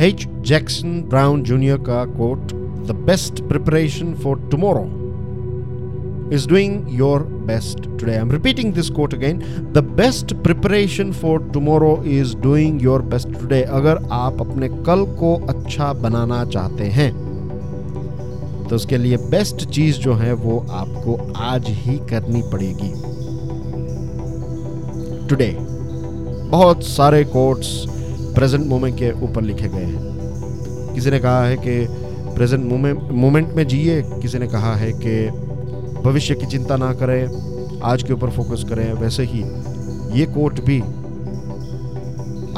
H Jackson Brown junior का quote the best preparation for tomorrow is doing your best today I am repeating this quote again the best preparation for tomorrow is doing your best today अगर आप अपने कल को अच्छा बनाना चाहते हैं तो उसके लिए बेस्ट चीज़ जो है वो आपको आज ही करनी पड़ेगी। टुडे बहुत सारे कोट्स प्रेजेंट मोमेंट के ऊपर लिखे गए हैं। किसी ने कहा है कि प्रेजेंट मोमेंट में जिए, किसी ने कहा है कि भविष्य की चिंता ना करें, आज के ऊपर फोकस करें, वैसे ही, ये कोट भी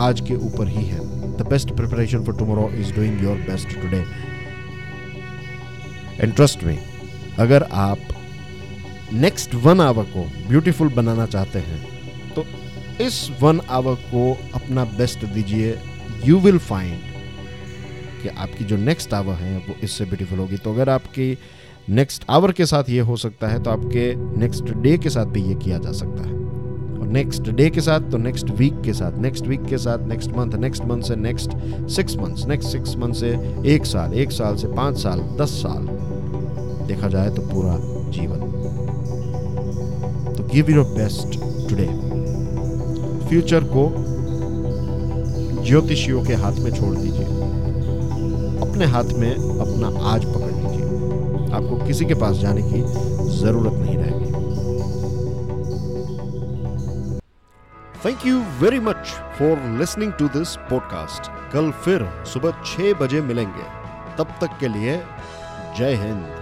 आज के ऊपर ही है। The best preparation for tomorrow is doing your best today and trust में अगर आप नेक्स्ट वन आवर को ब्यूटीफुल बनाना चाहते हैं तो इस वन आवर को अपना बेस्ट दीजिए। यू विल फाइंड कि आपकी जो नेक्स्ट आवर है, वो इससे ब्यूटीफुल होगी। तो अगर आपकी नेक्स्ट आवर के साथ ये हो सकता है तो आपके नेक्स्ट डे के साथ भी ये किया जा सकता है। और नेक्स्ट डे के साथ तो नेक्स्ट वीक के साथ नेक्स्ट वीक के साथ नेक्स्ट मंथ नेक्स्ट मंथ से next six months next six month से एक साल एक साल से पाँच साल, दस साल देखा जाए तो पूरा जीवन। तो give your best today future को ज्योतिषियों के हाथ में छोड़ दीजिए। अपने हाथ में अपना आज पकड़ लीजिए। आपको किसी के पास जाने की ज़रूरत नहीं रहेगी। Thank you very much for listening to this podcast कल फिर सुबह छह बजे मिलेंगे। तब तक के लिए जय हिंद।